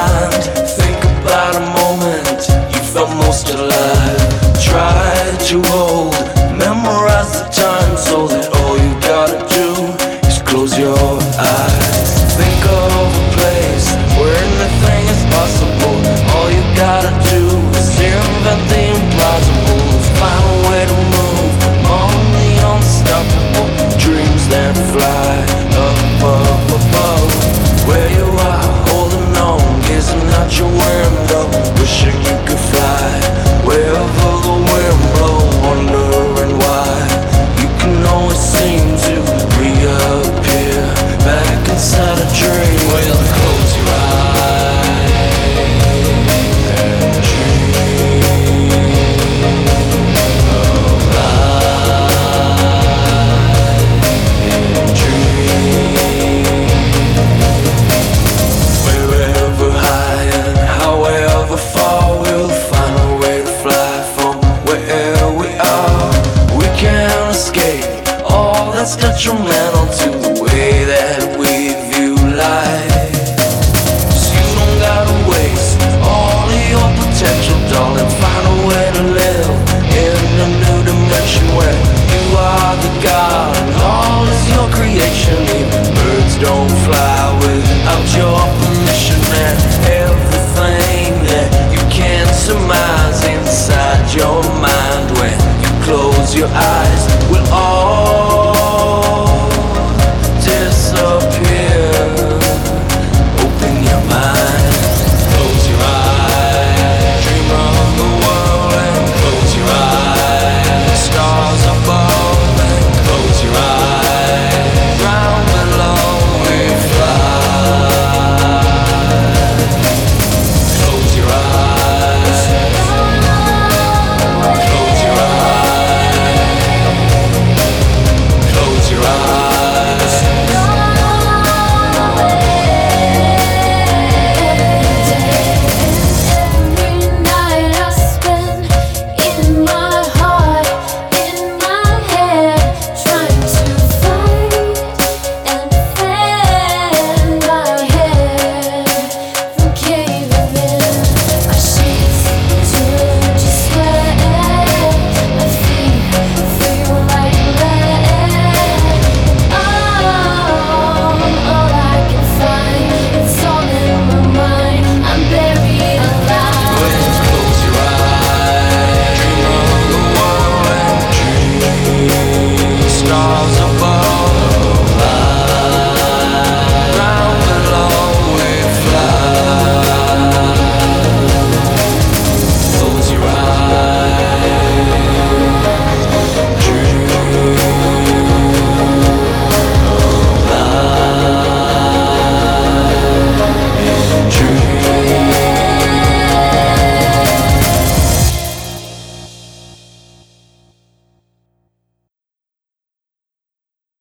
around. That's detrimental to the way